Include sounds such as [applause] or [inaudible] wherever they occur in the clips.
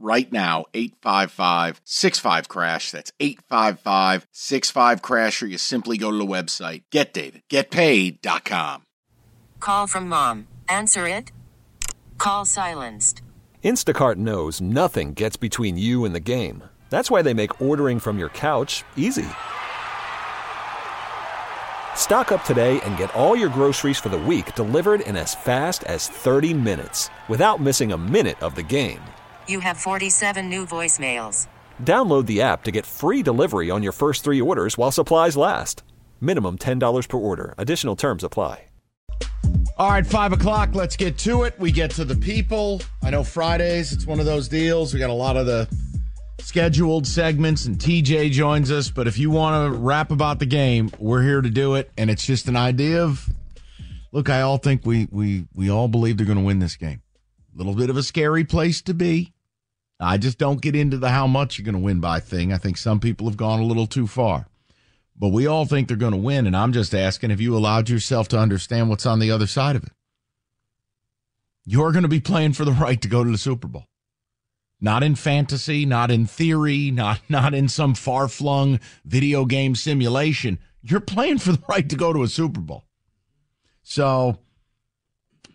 right now 855 65 crash that's 855 65 crash or you simply go to the website getdavidgetpaid.com Call from mom. Answer it. Call silenced. Instacart knows nothing gets between you and the game. That's why they make ordering from your couch easy. Stock up today and get all your groceries for the week delivered in as fast as 30 minutes without missing a minute of the game. You have 47 new voicemails. Download the app to get free delivery on your first three orders while supplies last. Minimum $10 per order. Additional terms apply. All right, five o'clock. Let's get to it. We get to the people. I know Fridays, it's one of those deals. We got a lot of the scheduled segments, and TJ joins us. But if you want to rap about the game, we're here to do it. And it's just an idea of look, I all think we we we all believe they're going to win this game. A little bit of a scary place to be. I just don't get into the how much you're going to win by thing. I think some people have gone a little too far but we all think they're going to win. And I'm just asking have you allowed yourself to understand what's on the other side of it? You're going to be playing for the right to go to the Super Bowl. Not in fantasy, not in theory, not, not in some far flung video game simulation. You're playing for the right to go to a Super Bowl. So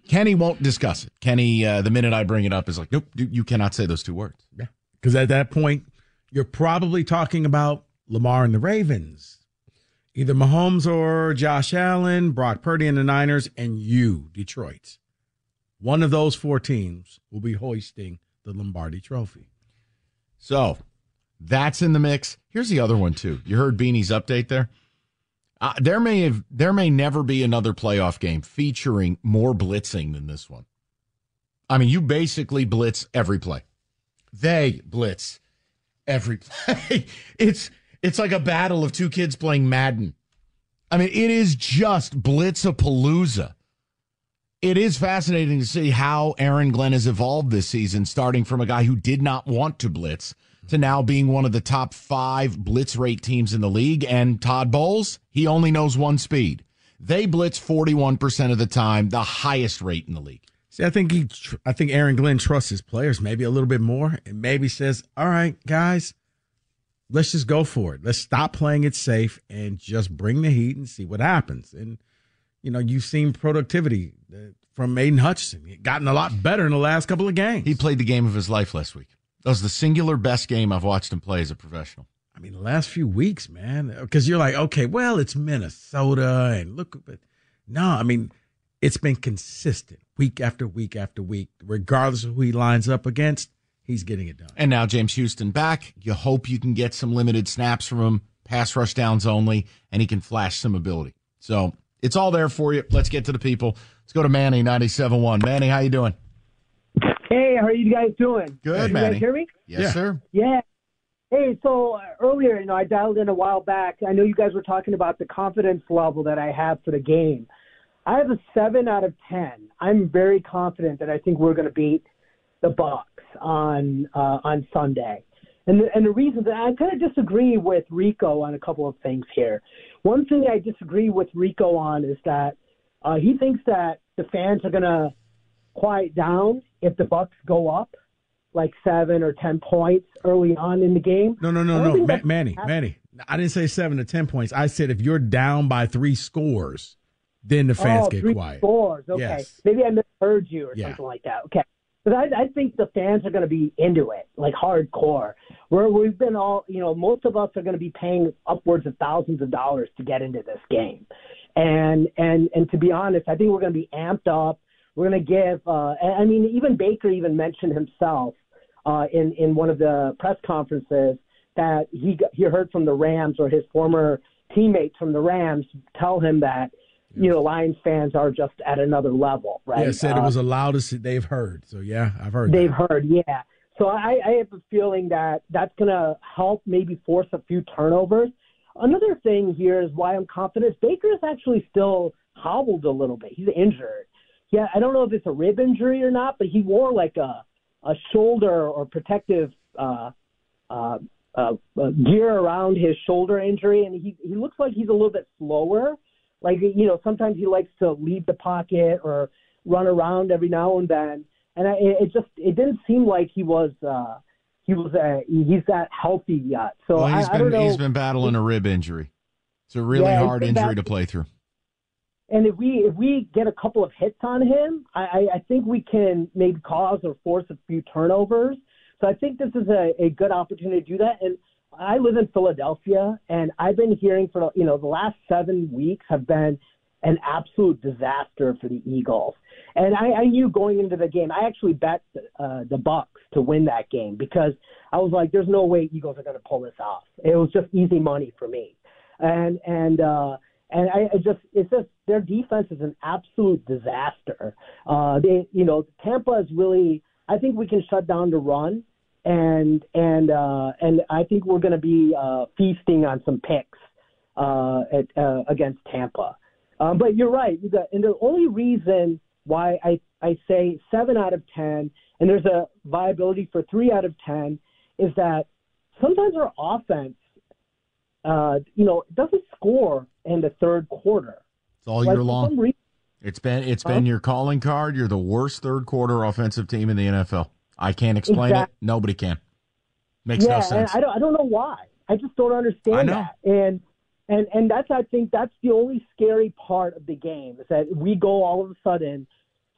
Kenny won't discuss it. Kenny, uh, the minute I bring it up, is like, nope, you cannot say those two words. Yeah. Because at that point, you're probably talking about Lamar and the Ravens either Mahomes or Josh Allen, Brock Purdy and the Niners, and you, Detroit. One of those four teams will be hoisting the Lombardi Trophy. So that's in the mix. Here's the other one too. You heard Beanie's update there. Uh, there may have there may never be another playoff game featuring more blitzing than this one. I mean, you basically blitz every play. They blitz every [laughs] play. it's it's like a battle of two kids playing Madden. I mean, it is just blitzapalooza. It is fascinating to see how Aaron Glenn has evolved this season, starting from a guy who did not want to blitz to now being one of the top five blitz rate teams in the league. And Todd Bowles, he only knows one speed. They blitz 41% of the time, the highest rate in the league. See, I think he, I think Aaron Glenn trusts his players maybe a little bit more, and maybe says, "All right, guys, let's just go for it. Let's stop playing it safe and just bring the heat and see what happens. And you know, you've seen productivity uh, from Aidan Hutchinson. Gotten a lot better in the last couple of games. He played the game of his life last week. That was the singular best game I've watched him play as a professional. I mean, the last few weeks, man, because you're like, okay, well, it's Minnesota, and look, but no, I mean, it's been consistent week after week after week, regardless of who he lines up against he's getting it done. And now James Houston back. You hope you can get some limited snaps from him, pass rush downs only, and he can flash some ability. So it's all there for you. Let's get to the people. Let's go to Manny, 97.1. Manny, how you doing? Hey, how are you guys doing? Good, you Manny. guys hear me? Yes, Yeah. sir. Yeah. Hey, so uh, earlier, you know, I dialed in a while back. I know you guys were talking about the confidence level that I have for the game. I have a seven out of ten. I'm very confident that I think we're going to beat the Bucks on uh, on Sunday. And the, and the reason that I kind of disagree with Rico on a couple of things here. One thing I disagree with Rico on is that uh, he thinks that the fans are going to quiet down if the Bucks go up like seven or ten points early on in the game. No, no, no, no, Ma- Manny. Manny. I didn't say seven to ten points. I said if you're down by three scores, then the fans oh, get three quiet. Scores. Okay, Yes. maybe I misheard you or Yeah. something like that. Okay, but I, I think the fans are going to be into it, like hardcore. Where we've been all, you know, most of us are going to be paying upwards of thousands of dollars to get into this game, and and and to be honest, I think we're going to be amped up. We're going to give. Uh, I mean, even Baker even mentioned himself uh, in in one of the press conferences that he got, he heard from the Rams or his former teammates from the Rams tell him that you know Lions fans are just at another level, right? Yeah, said it Uh, was the loudest they've heard. So yeah, I've heard. they've that. heard, yeah. So I, I have a feeling that that's going to help maybe force a few turnovers. Another thing here is why I'm confident Baker is actually still hobbled a little bit. He's injured. Yeah, I don't know if it's a rib injury or not, but he wore like a a shoulder or protective uh, uh, uh, uh, gear around his shoulder injury, and he he looks like he's a little bit slower. Like you know, sometimes he likes to leave the pocket or run around every now and then, and I, it just it didn't seem like he was uh, he was uh, he's that healthy yet. So well, he's I, been I don't know. he's been battling a rib injury. It's a really yeah, hard injury to play through. And if we if we get a couple of hits on him, I, I think we can maybe cause or force a few turnovers. So I think this is a, a good opportunity to do that. And I live in Philadelphia, and I've been hearing for you know the last seven weeks have been an absolute disaster for the Eagles. And I, I knew going into the game, I actually bet uh, the Bucks to win that game because I was like, "There's no way Eagles are going to pull this off." It was just easy money for me, and and uh, and I, I just it's just their defense is an absolute disaster. Uh, they, you know, Tampa is really. I think we can shut down the run, and and uh, and I think we're going to be uh, feasting on some picks uh, at, uh, against Tampa. Um, but you're right. You got, and the only reason why I I say seven out of ten, and there's a viability for three out of ten, is that sometimes our offense, uh, you know, doesn't score in the third quarter. It's all year long. Reason, it's been it's been your calling card. You're the worst third quarter offensive team in the NFL. I can't explain exactly. it. Nobody can. Makes yeah, no sense. I don't I don't know why. I just don't understand that. And and and that's I think that's the only scary part of the game is that we go all of a sudden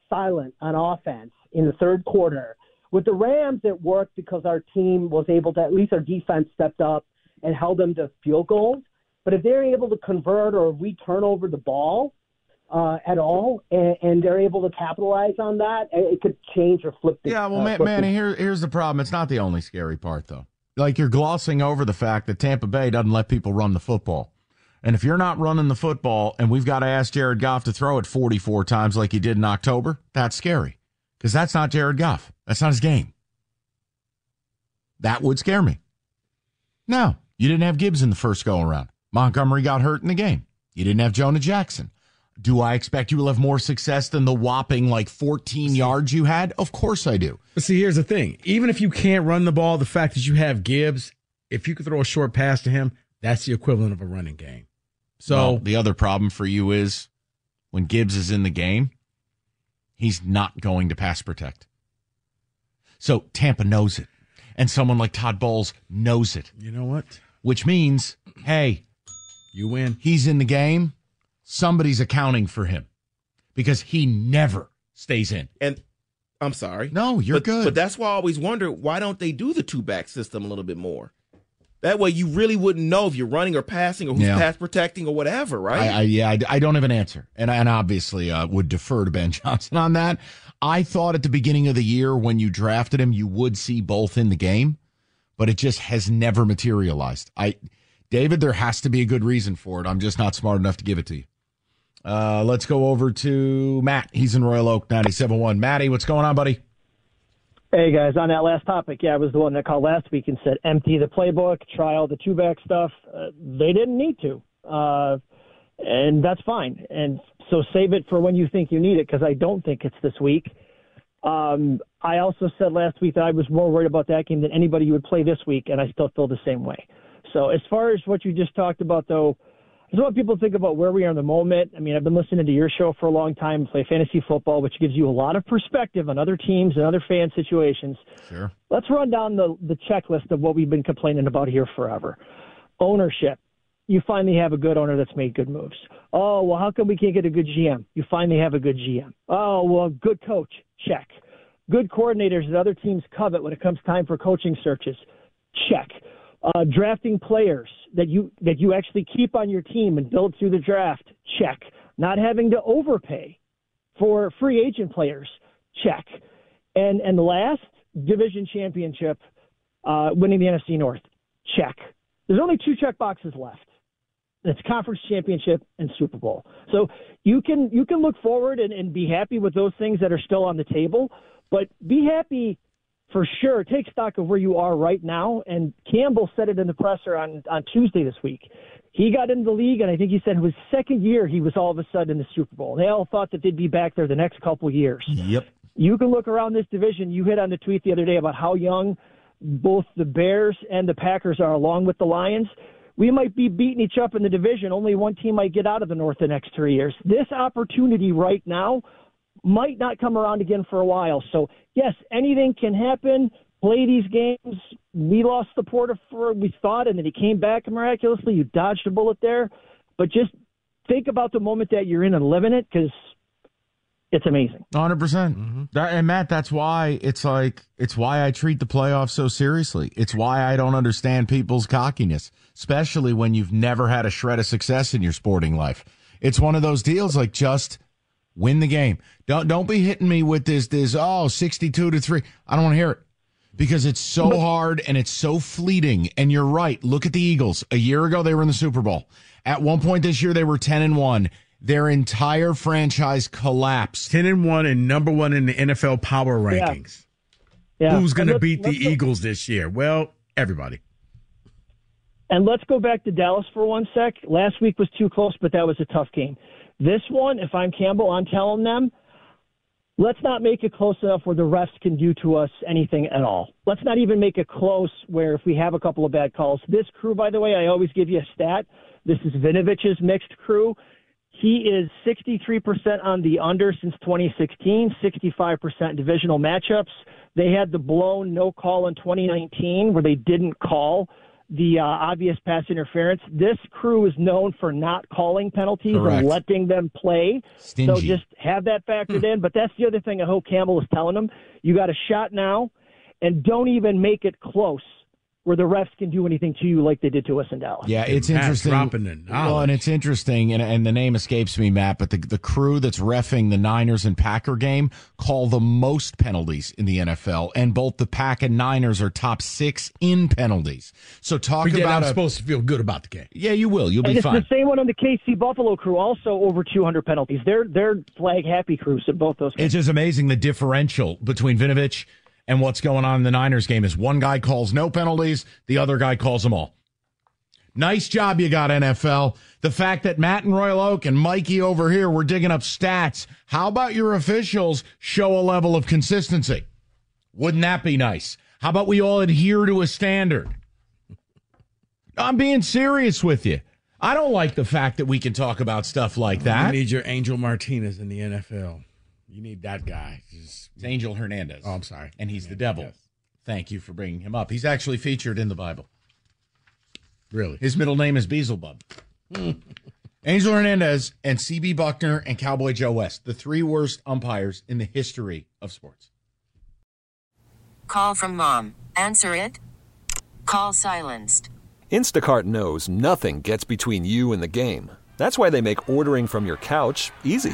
silent on offense in the third quarter. With the Rams, it worked because our team was able to at least our defense stepped up and held them to field goals. But if they're able to convert or if we turn over the ball uh, at all and, and, they're able to capitalize on that, it could change or flip the Yeah, well, uh, man, Manny, here, here's the problem. It's not the only scary part, though. Like you're glossing over the fact that Tampa Bay doesn't let people run the football. And if you're not running the football and we've got to ask Jared Goff to throw it 44 times like he did in October, that's scary because that's not Jared Goff. That's not his game. That would scare me. No, you didn't have Gibbs in the first go around. Montgomery got hurt in the game. You didn't have Jonah Jackson. Do I expect you will have more success than the whopping like 14 yards you had? Of course I do. But see, here's the thing. Even if you can't run the ball, the fact that you have Gibbs, if you could throw a short pass to him, that's the equivalent of a running game. So well, the other problem for you is when Gibbs is in the game, he's not going to pass protect. So Tampa knows it. And someone like Todd Bowles knows it. You know what? Which means, hey, you win. He's in the game. Somebody's accounting for him because he never stays in. And I'm sorry. No, you're but, good. But that's why I always wonder why don't they do the two back system a little bit more? That way you really wouldn't know if you're running or passing or who's yeah. pass protecting or whatever, right? I, I, yeah, I, I, don't have an answer. And, and obviously uh, would defer to Ben [laughs] Johnson on that. I thought at the beginning of the year when you drafted him, you would see both in the game, but it just has never materialized. I David, there has to be a good reason for it. I'm just not smart enough to give it to you. Uh, let's go over to Matt. He's in Royal Oak, 97.1. Matty, what's going on, buddy? Hey, guys. On that last topic, yeah, I was the one that called last week and said empty the playbook, try all the two-back stuff. Uh, they didn't need to. Uh, and that's fine. And so save it for when you think you need it because I don't think it's this week. Um, I also said last week that I was more worried about that game than anybody you would play this week, and I still feel the same way. So as far as what you just talked about, though, I just want people to think about where we are in the moment. I mean, I've been listening to your show for a long time, play fantasy football, which gives you a lot of perspective on other teams and other fan situations. Sure. Let's run down the, the checklist of what we've been complaining about here forever. Ownership. You finally have a good owner that's made good moves. Oh, well, how come we can't get a good GM? You finally have a good GM. Oh, well, good coach. Check. Good coordinators that other teams covet when it comes time for coaching searches. Check uh, drafting players that you that you actually keep on your team and build through the draft, check. Not having to overpay for free agent players, check. And and last, division championship, uh, winning the NFC North, check. There's only two check boxes left. It's conference championship and Super Bowl. So you can you can look forward and, and be happy with those things that are still on the table, but be happy for sure, take stock of where you are right now. And Campbell said it in the presser on, on Tuesday this week. He got into the league, and I think he said it was second year he was all of a sudden in the Super Bowl. They all thought that they'd be back there the next couple years. Yep. You can look around this division. You hit on the tweet the other day about how young both the Bears and the Packers are, along with the Lions. We might be beating each up in the division. Only one team might get out of the North the next three years. This opportunity right now might not come around again for a while. So, yes, anything can happen. Play these games. We lost the Porter for we thought, and then he came back miraculously. You dodged a bullet there, but just think about the moment that you're in and live in it because it's amazing. 100%. percent mm-hmm. And Matt, that's why it's like, it's why I treat the playoffs so seriously. It's why I don't understand people's cockiness, especially when you've never had a shred of success in your sporting life. It's one of those deals like just win the game. Don't, don't be hitting me with this, this, oh, 62 to 3. I don't want to hear it because it's so hard and it's so fleeting. And you're right. Look at the Eagles. A year ago, they were in the Super Bowl. At one point this year, they were 10 and 1. Their entire franchise collapsed. 10 and 1 and number one in the NFL power rankings. Yeah. yeah. Who's going to beat the Eagles this year? Well, everybody. And let's go back to Dallas for one sec. Last week was too close, but that was a tough game. This one, if I'm Campbell, I'm telling them – let's not make it close enough where the refs can do to us anything at all. Let's not even make it close where if we have a couple of bad calls. This crew, by the way, I always give you a stat. This is Vinovich's mixed crew. He is 63% on the under since 2016, 65% divisional matchups. They had the blown no call in 2019 where they didn't call the uh, obvious pass interference. This crew is known for not calling penalties Correct. and letting them play. Stingy. So just have that factored hmm. in. But that's the other thing I hope Campbell is telling them. You got a shot now, and don't even make it close where the refs can do anything to you like they did to us in Dallas. Yeah, it's interesting. Well, and it's interesting, and, and the name escapes me, Matt, but the, the crew that's refing the Niners and Packer game call the most penalties in the NFL, and both the Pack and Niners are top six in penalties. So talk but about. I'm a, supposed to feel good about the game. Yeah, you will. You'll and be it's fine. the same one on the KC Buffalo crew, also over 200 penalties. They're they're flag happy crews in both those. Games. It's just amazing the differential between Vinovich and what's going on in the Niners game is one guy calls no penalties, the other guy calls them all. Nice job you got, NFL. The fact that Matt and Royal Oak and Mikey over here were digging up stats. How about your officials show a level of consistency? Wouldn't that be nice? How about we all adhere to a standard? I'm being serious with you. I don't like the fact that we can talk about stuff like that. You need your Angel Martinez in the NFL. You need that guy. Just, it's Angel Hernandez. Oh, I'm sorry. And he's yeah, the devil. Yes. Thank you for bringing him up. He's actually featured in the Bible. Really? His middle name is Beelzebub. [laughs] Angel Hernandez and CB Bucknor and Cowboy Joe West, the three worst umpires in the history of sports. Call from mom. Answer it. Call silenced. Instacart knows nothing gets between you and the game. That's why they make ordering from your couch easy.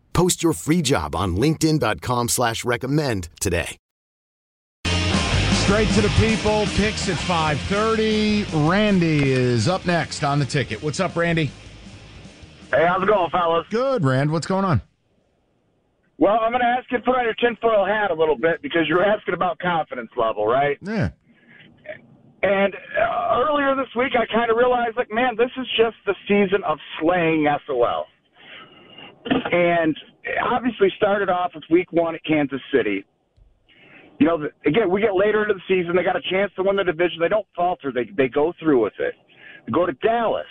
Post your free job on LinkedIn.com slash recommend today. Straight to the people, picks at 530. Randy is up next on the ticket. What's up, Randy? Hey, how's it going, fellas? Good, Rand. What's going on? Well, I'm going to ask you to put on your tinfoil hat a little bit because you're asking about confidence level, right? Yeah. And uh, earlier this week, I kind of realized, like, man, this is just the season of slaying SOL. And obviously started off with week one at Kansas City. You know, again, we get later into the season. They got a chance to win the division. They don't falter. They they go through with it. They Go to Dallas.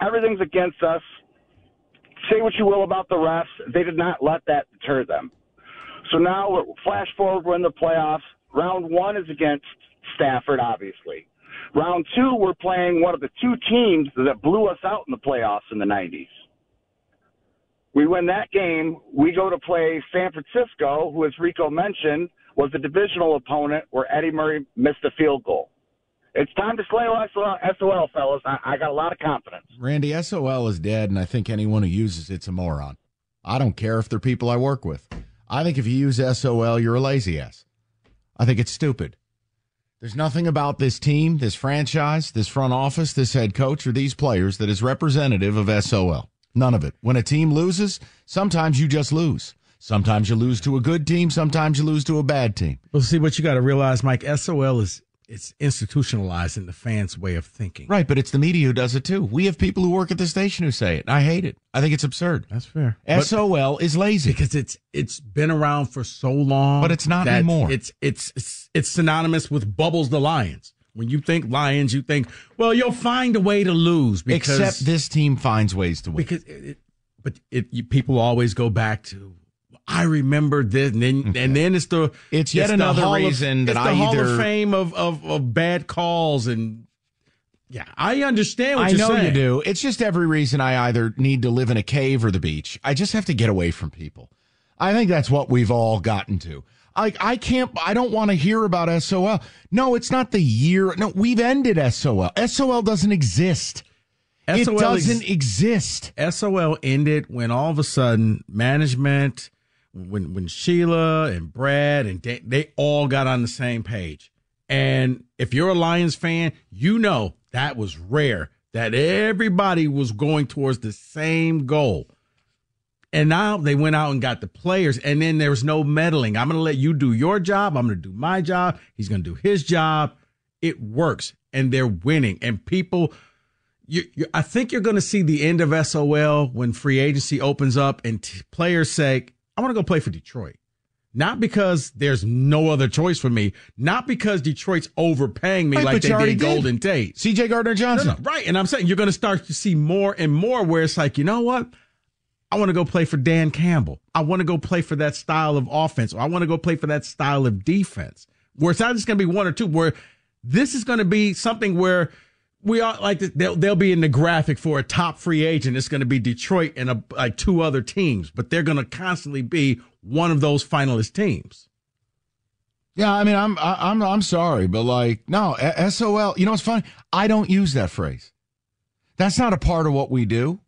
Everything's against us. Say what you will about the refs. They did not let that deter them. So now, flash forward, we're in the playoffs. Round one is against Stafford, obviously. Round two, we're playing one of the two teams that blew us out in the playoffs in the 90s. We win that game. We go to play San Francisco, who, as Rico mentioned, was the divisional opponent where Eddie Murray missed a field goal. It's time to slay SOL, SOL fellas. I, I got a lot of confidence. Randy, SOL is dead, and I think anyone who uses it's a moron. I don't care if they're people I work with. I think if you use SOL, you're a lazy ass. I think it's stupid. There's nothing about this team, this franchise, this front office, this head coach, or these players that is representative of SOL. None of it. When a team loses, sometimes you just lose. Sometimes you lose to a good team, sometimes you lose to a bad team. Well, see what you got to realize, Mike. SOL is it's institutionalized in the fans' way of thinking. Right, but it's the media who does it too. We have people who work at the station who say it. I hate it. I think it's absurd. That's fair. SOL is lazy because it's it's been around for so long, But it's not anymore. It's, it's it's it's synonymous with Bubbles the Lions. When you think Lions, you think, well, you'll find a way to lose because Except this team finds ways to win. because it, it- but it you, people always go back to I remember this, and then and then it's the It's yet the another Hall of- reason that it's the I Hall either- of Fame of, of of bad calls and yeah, I understand what I know saying. you do. It's just every reason I either need to live in a cave or the beach. I just have to get away from people. I think that's what we've all gotten to. Like I can't I don't want to hear about SOL. No, it's not the year. No, we've ended SOL. SOL doesn't exist. it SOL doesn't ex- exist. SOL ended when all of a sudden management, when when Sheila and Brad and Dan, they all got on the same page. And if you're a Lions fan, you know that was rare. That everybody was going towards the same goal. And now they went out and got the players, and then there was no meddling. I'm going to let you do your job. I'm going to do my job. He's going to do his job. It works, and they're winning. And people, you, you, I think you're going to see the end of SOL when free agency opens up and t- players say, I want to go play for Detroit. Not because there's no other choice for me, not because Detroit's overpaying me Right, like they did. Golden Tate. CJ Gardner No, Johnson. no, right. And I'm saying you're going to start to see more and more where it's like, you know what? I want to go play for Dan Campbell. I want to go play for that style of offense, or I want to go play for that style of defense. Where it's not just going to be one or two. Where this is going to be something where we are like they'll they'll be in the graphic for a top free agent. It's going to be Detroit and a, like two other teams, but they're going to constantly be one of those finalist teams. Yeah, I mean, I'm I'm I'm sorry, but like, no, SOL. You know what's funny? I don't use that phrase. That's not a part of what we do.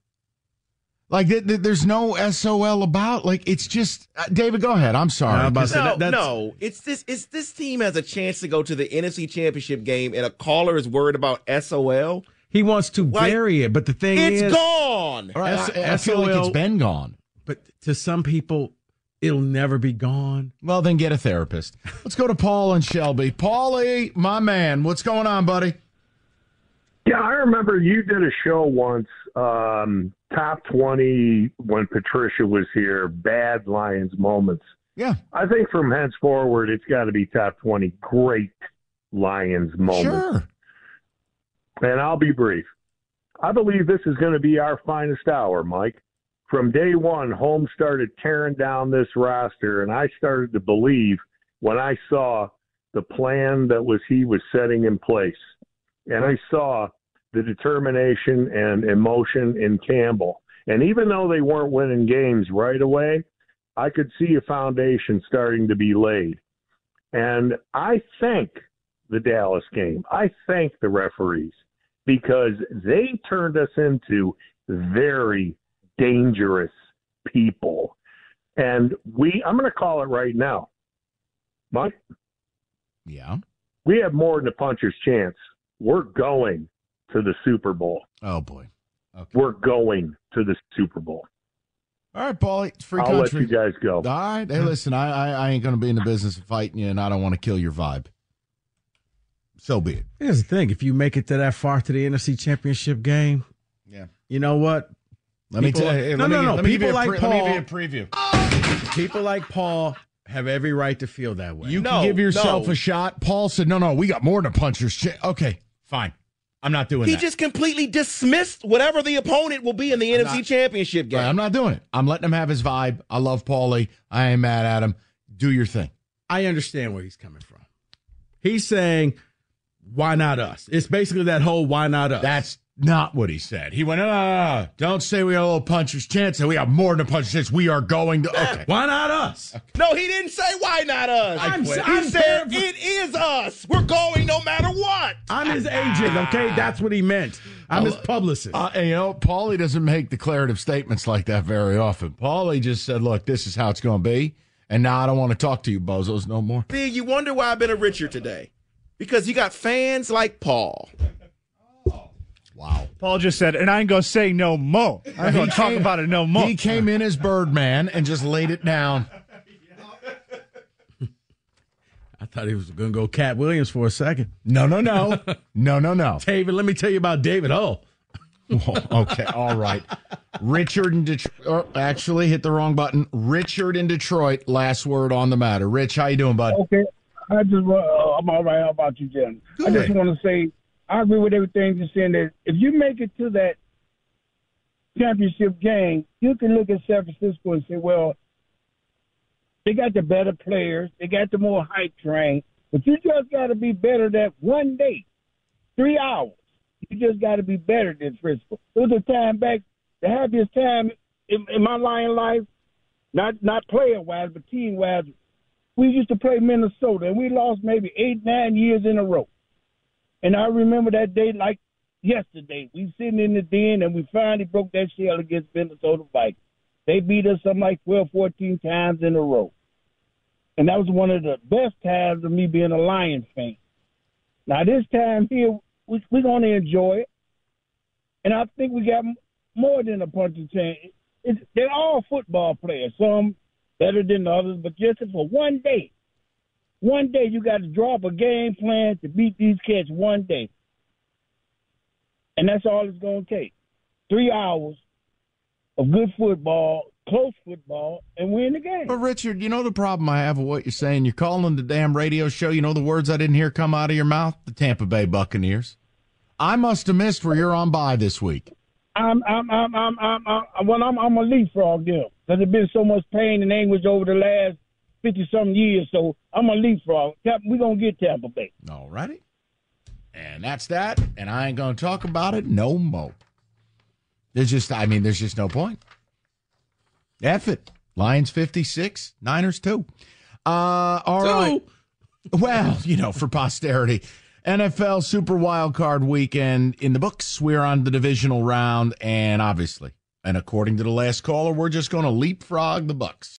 Like, th- th- there's no SOL about. Like, it's just uh, David. Go ahead. I'm sorry. I'm about No, that- that's- no, it's this. It's this team has a chance to go to the NFC Championship game, and a caller is worried about SOL. He wants to Like, bury it, but the thing It's is, gone. All right, S- I, I feel like it's been gone. but to some people, it'll never be gone. Well, then get a therapist. Let's go to Paul and Shelby. Paulie, my man, what's going on, buddy? Yeah, I remember you did a show once, um, top 20 when Patricia was here, bad Lions moments. Yeah, I think from henceforward, it's got to be top 20 great Lions moments. sure. And I'll be brief. I believe this is going to be our finest hour, Mike. From day one, Holmes started tearing down this roster, and I started to believe when I saw the plan that was he was setting in place, and I saw the determination and emotion in Campbell. And even though they weren't winning games right away, I could see a foundation starting to be laid. And I thank the Dallas game. I thank the referees because they turned us into very dangerous people. And we, I'm going to call it right now. Mike, Yeah. we have more than a puncher's chance. We're going to the Super Bowl. Oh boy. Okay. We're going to the Super Bowl. All right, Paulie. It's free I'll country. let you guys go. All right. Hey, listen, I, I I ain't gonna be in the business of fighting you, and I don't want to kill your vibe. So be it. Here's the thing: if you make it to that far to the NFC Championship game, Yeah. you know what? Let me tell you. no, let no, give- no. Let give People you like pre- Paul. Let me give you a preview. People like Paul have every right to feel that way. You No, can give yourself no. a shot. Paul said, "No, no, we got more than a puncher's chance." Okay, fine. I'm not doing He that. He just completely dismissed whatever the opponent will be in the NFC not- Championship game. Right, I'm not doing it. I'm letting him have his vibe. I love Paulie. I ain't mad at him. Do your thing. I understand where he's coming from. He's saying, why not us? It's basically that whole why not us. That's not what he said. He went, ah, don't say we have a little puncher's chance. And we have more than a puncher's chance. We are going to. Okay. why not us? No, he didn't say why not us. I'm- he I'm said paraphr- it is us. We're going no matter what. I'm his agent, okay? That's what he meant. I'm his publicist. Uh, and, you know, Paulie doesn't make declarative statements like that very often. Paulie just said, look, this is how it's going to be. And now I don't want to talk to you, bozos, no more. Big, you wonder why I've been a Richard today. Because you got fans like Paul. Wow. Paul just said, and I ain't gonna say no more. I ain't gonna talk about it no more. He came in as Birdman and just laid it down. [laughs] I thought he was going to go Katt Williams for a second. No, no, no. [laughs] No, no, no. David, let me tell you about David Hull. okay, all right. Richard in Detroit. Oh, actually, hit the wrong button. Richard in Detroit. Last word on the matter. Rich, how you doing, bud? Okay, I just uh, I'm all right. How about you, Jen? I just want to say I agree with everything you're saying. That if you make it to that championship game, you can look at San Francisco and say, well, they got the better players, they got the more hype train, but you just got to be better that one day, three hours. You just got to be better than Frisco. There was a time back, the happiest time in, in my Lion life, not not player wise, but team wise. We used to play Minnesota, and we lost maybe eight, nine years in a row. And I remember that day like yesterday. We sitting in the den, and we finally broke that shell against Minnesota Vikings. They beat us something like 12, 14 times in a row. And that was one of the best times of me being a Lions fan. Now, this time here, we, we're going to enjoy it. And I think we got more than a punching chance. It's, they're all football players, some better than others, but just for one day, one day you got to draw up a game plan to beat these cats one day. And that's all it's going to take. Three hours of good football, close football, and win the game. But Richard, you know the problem I have with what you're saying. You're calling the damn radio show. You know the words I didn't hear come out of your mouth. The Tampa Bay Buccaneers. I must have missed where you're on by this week. I'm I'm I'm I'm I'm, I'm well I'm I'm a leapfrog them because there's been so much pain and anguish over the last fifty some years. So I'm a leapfrog. We're gonna get Tampa Bay. All righty. And that's that. And I ain't going to talk about it no more. There's just, I mean, there's just no point. F it. Lions 56, Niners 2. Uh, all right. Well, you know, for posterity. NFL Super Wild Card weekend in the books. We're on the divisional round, and obviously, and according to the last caller, we're just going to leapfrog the Bucks.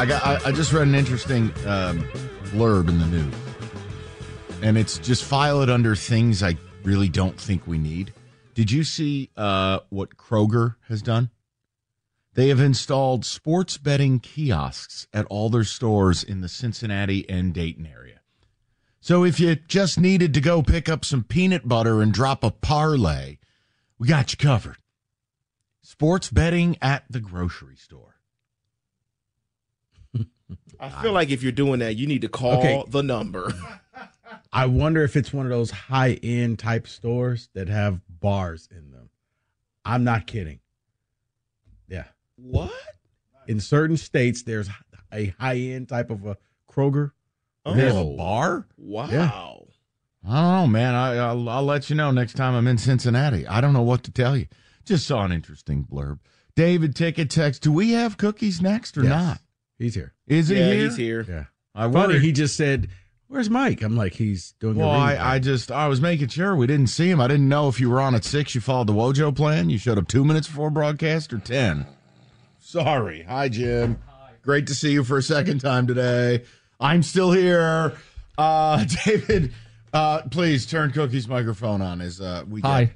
I got. I, I just read an interesting um, blurb in the news, and it's just file it under things I really don't think we need. Did you see uh, what Kroger has done? They have installed sports betting kiosks at all their stores in the Cincinnati and Dayton area. So if you just needed to go pick up some peanut butter and drop a parlay, we got you covered. Sports betting at the grocery store. I feel like if you're doing that, you need to call Okay. the number. [laughs] I wonder if it's one of those high end type stores that have bars in them. I'm not kidding. Yeah. What? In certain states, there's a high end type of a Kroger. Oh. They have a bar? Wow. Yeah. I don't know, man. I, I'll, I'll let you know next time I'm in Cincinnati. I don't know what to tell you. Just saw an interesting blurb. David Ticket text, do we have cookies next or Yes. not? He's here. Is he yeah, here? he's here. Yeah. I Funny, wondered- he just said, "Where's Mike?" I'm like, he's doing. Well, a I, reading. I just I was making sure we didn't see him. I didn't know if you were on at six. You followed the Wojo plan. You showed up two minutes before broadcast or ten. Sorry. Hi, Jim. Hi. Great to see you for a second time today. I'm still here. Uh, [laughs] David, uh, please turn Cookie's microphone on. As uh, we get, Hi.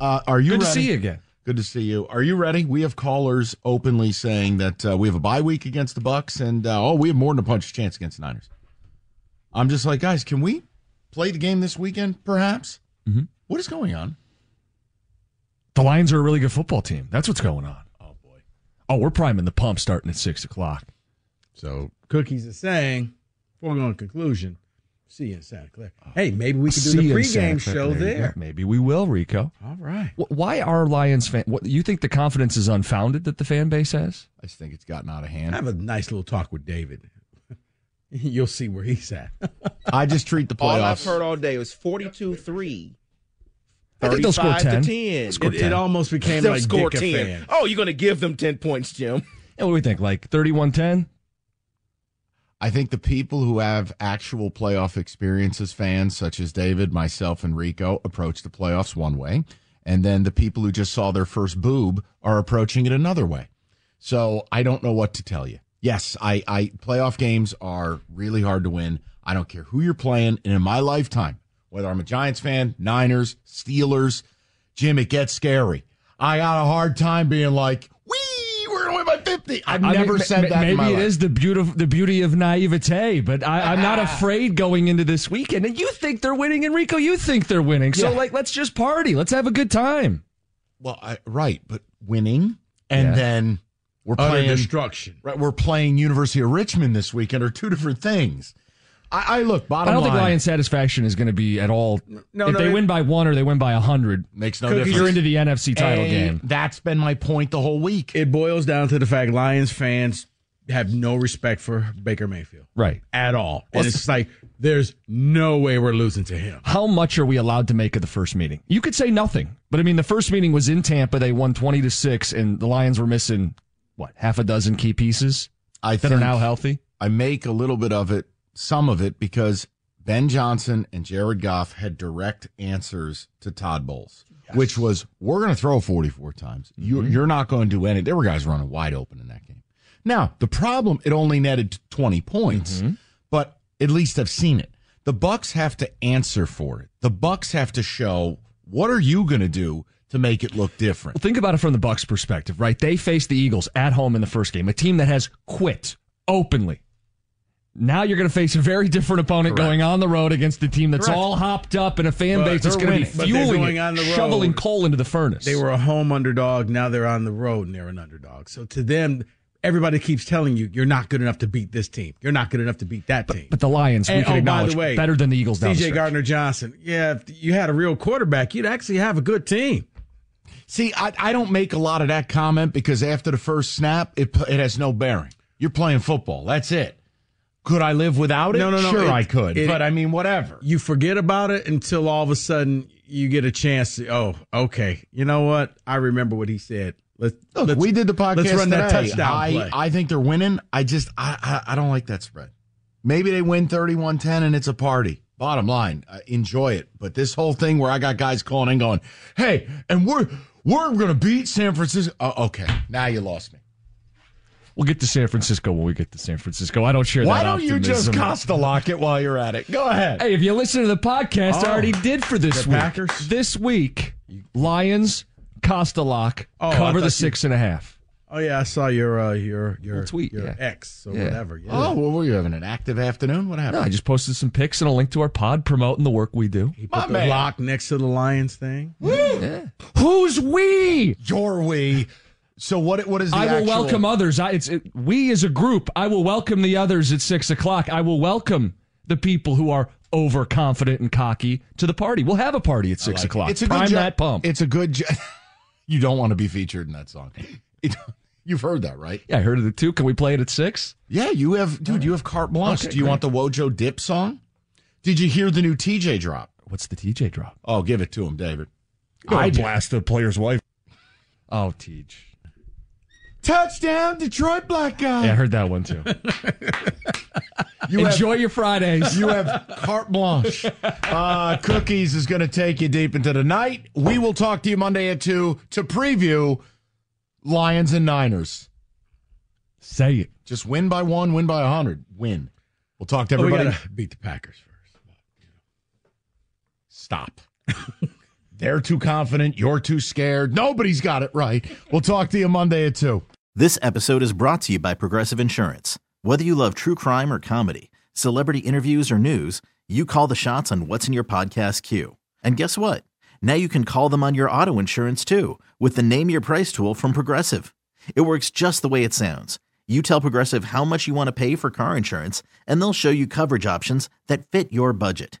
Uh, are you Good to see you again. Good to see you. Are you ready? We have callers openly saying that uh, we have a bye week against the Bucks, and uh, oh, we have more than a punch chance against the Niners. I'm just like, guys, can we play the game this weekend? Perhaps. Mhm. What is going on? The Lions are a really good football team. That's what's going on. Oh boy. Oh, we're priming the pump starting at six o'clock. So cookies is saying, foregone conclusion. See you in Santa Clara. Oh. Hey, maybe we could do See the you pregame show There there. go. Maybe we will, Rico. All right. Why are Lions fan? What you think the confidence is unfounded that the fan base has? I just think it's gotten out of hand. I Have a nice little talk with David. [laughs] You'll see where he's at. [laughs] I just treat the playoffs. All I've heard all day was 42-3. I think they'll score 35 to 10. 10. Score It, it almost became They'll like score Dick a 10. fan. Oh, you're going to give them 10 points, Jim. And what do we think? Like 31-10? I think the people who have actual playoff experiences, fans such as David, myself, and Rico, approach the playoffs one way, and then the people who just saw their first boob are approaching it another way. So I don't know what to tell you. Yes, I, I playoff games are really hard to win. I don't care who you're playing, and in my lifetime, whether I'm a Giants fan, Niners, Steelers, Jim, it gets scary. I got a hard time being like, "Wee, we're gonna win by 50." I've I never ma- said ma- that. Maybe in my it life. is the beauty, the beauty of naivete, but I, I'm not ah. afraid going into this weekend. And you think they're winning, Enrico? You think they're winning? So, Yeah. like, let's just party. Let's have a good time. Well, I, right, but winning and Yeah. then we're Utter playing destruction. Right, we're playing University of Richmond this weekend are two different things. I, I look bottom. I don't think line Lion satisfaction is going to be at all. No, if no, they it- win by one or they win by a hundred, makes no Cookies- difference. you're into the NFC title And game. That's been my point the whole week. It boils down to the fact Lions fans have no respect for Baker Mayfield Right. at all. And it's like there's no way we're losing to him. How much are we allowed to make of the first meeting? You could say nothing, but I mean, the first meeting was in Tampa. They won twenty to six, and the Lions were missing what half a dozen key pieces I that are now healthy. I make a little bit of it, some of it, because Ben Johnson and Jared Goff had direct answers to Todd Bowles, which was, we're going to throw 44 times. You, Mm-hmm. You're not going to do any. There were guys running wide open in that game. Now, the problem, it only netted 20 points, Mm-hmm. but at least I've seen it. The Bucks have to answer for it. The Bucks have to show, what are you going to do to make it look different? Well, think about it from the Bucks' perspective, right? They faced the Eagles at home in the first game, a team that has quit openly. Now you're going to face a very different opponent Correct. going on the road against a team that's Correct. all hopped up and a fan But base that's they're going to be winning. But they're fueling going it, on the road. shoveling coal into the furnace. They were a home underdog. Now they're on the road and they're an underdog. So to them, everybody keeps telling you you're not good enough to beat this team. You're not good enough to beat that team. but the Lions, we And, can oh, by acknowledge, the way, better than the Eagles down the CJ. Gardner Johnson. Yeah, if you had a real quarterback, you'd actually have a good team. See, I, I don't make a lot of that comment because after the first snap, it it has no bearing. You're playing football. That's it. Could I live without it? No, no, no. Sure, It- I could. it- but I mean, whatever. You forget about it until all of a sudden you get a chance to. Oh, okay. You know what? I remember what he said. Let's Look, let's, we did the podcast Let's run that touchdown I, play. I think they're winning. I just I, I I don't like that spread. Maybe they win 31-10 and it's a party. Bottom line, uh, enjoy it. But this whole thing where I got guys calling and going, "Hey, and we're we're going to beat San Francisco." Uh, okay, now you lost me. We'll get to San Francisco when we get to San Francisco. I don't share Why that don't you just optimism. Costa lock it while you're at it? Go ahead. Hey, if you listen to the podcast, I Oh. already did for this The week. Packers? This week, Lions, Costa lock, Oh, cover thought the you- six and a half. Oh yeah, I saw your uh, your your Little tweet, your yeah. ex or Yeah. whatever. Yeah. Oh, well, were you having an active afternoon? What No, happened? I just posted some pics and a link to our pod promoting the work we do. he My the man. lock next to the Lions thing. Yeah. Who's we? Your we. So what? What is the I will actual- welcome others. I, it's it, we as a group. I will welcome the others at six o'clock. I will welcome the people who are overconfident and cocky to the party. We'll have a party at six like it. o'clock. It's a Prime good that pump. It's a good. [laughs] You don't want to be featured in that song. You've heard that, right? Yeah, I heard of it too. Can we play it at six? Yeah, you have, dude. You have carte blanche. Okay, Do you great. want the Wojo Dip song? Did you hear the new TJ drop? What's the TJ drop? Oh, give it to him, David. I blast the player's wife. Oh, Teach. Touchdown, Detroit black guy. Yeah, I heard that one too. You have- Enjoy your Fridays. You have carte blanche. [laughs] Uh, Cookies is going to take you deep into the night. We will talk to you Monday at 2 to preview Lions and Niners. Say it. Just win by one, win by a 100. Win. We'll talk to Oh, everybody. gotta beat the Packers first. Stop. [laughs] They're too confident. You're too scared. Nobody's got it right. We'll talk to you Monday at 2. This episode is brought to you by Progressive Insurance. Whether you love true crime or comedy, celebrity interviews or news, you call the shots on what's in your podcast queue. And guess what? Now you can call them on your auto insurance too with the Name Your Price tool from Progressive. It works just the way it sounds. You tell Progressive how much you want to pay for car insurance, and they'll show you coverage options that fit your budget.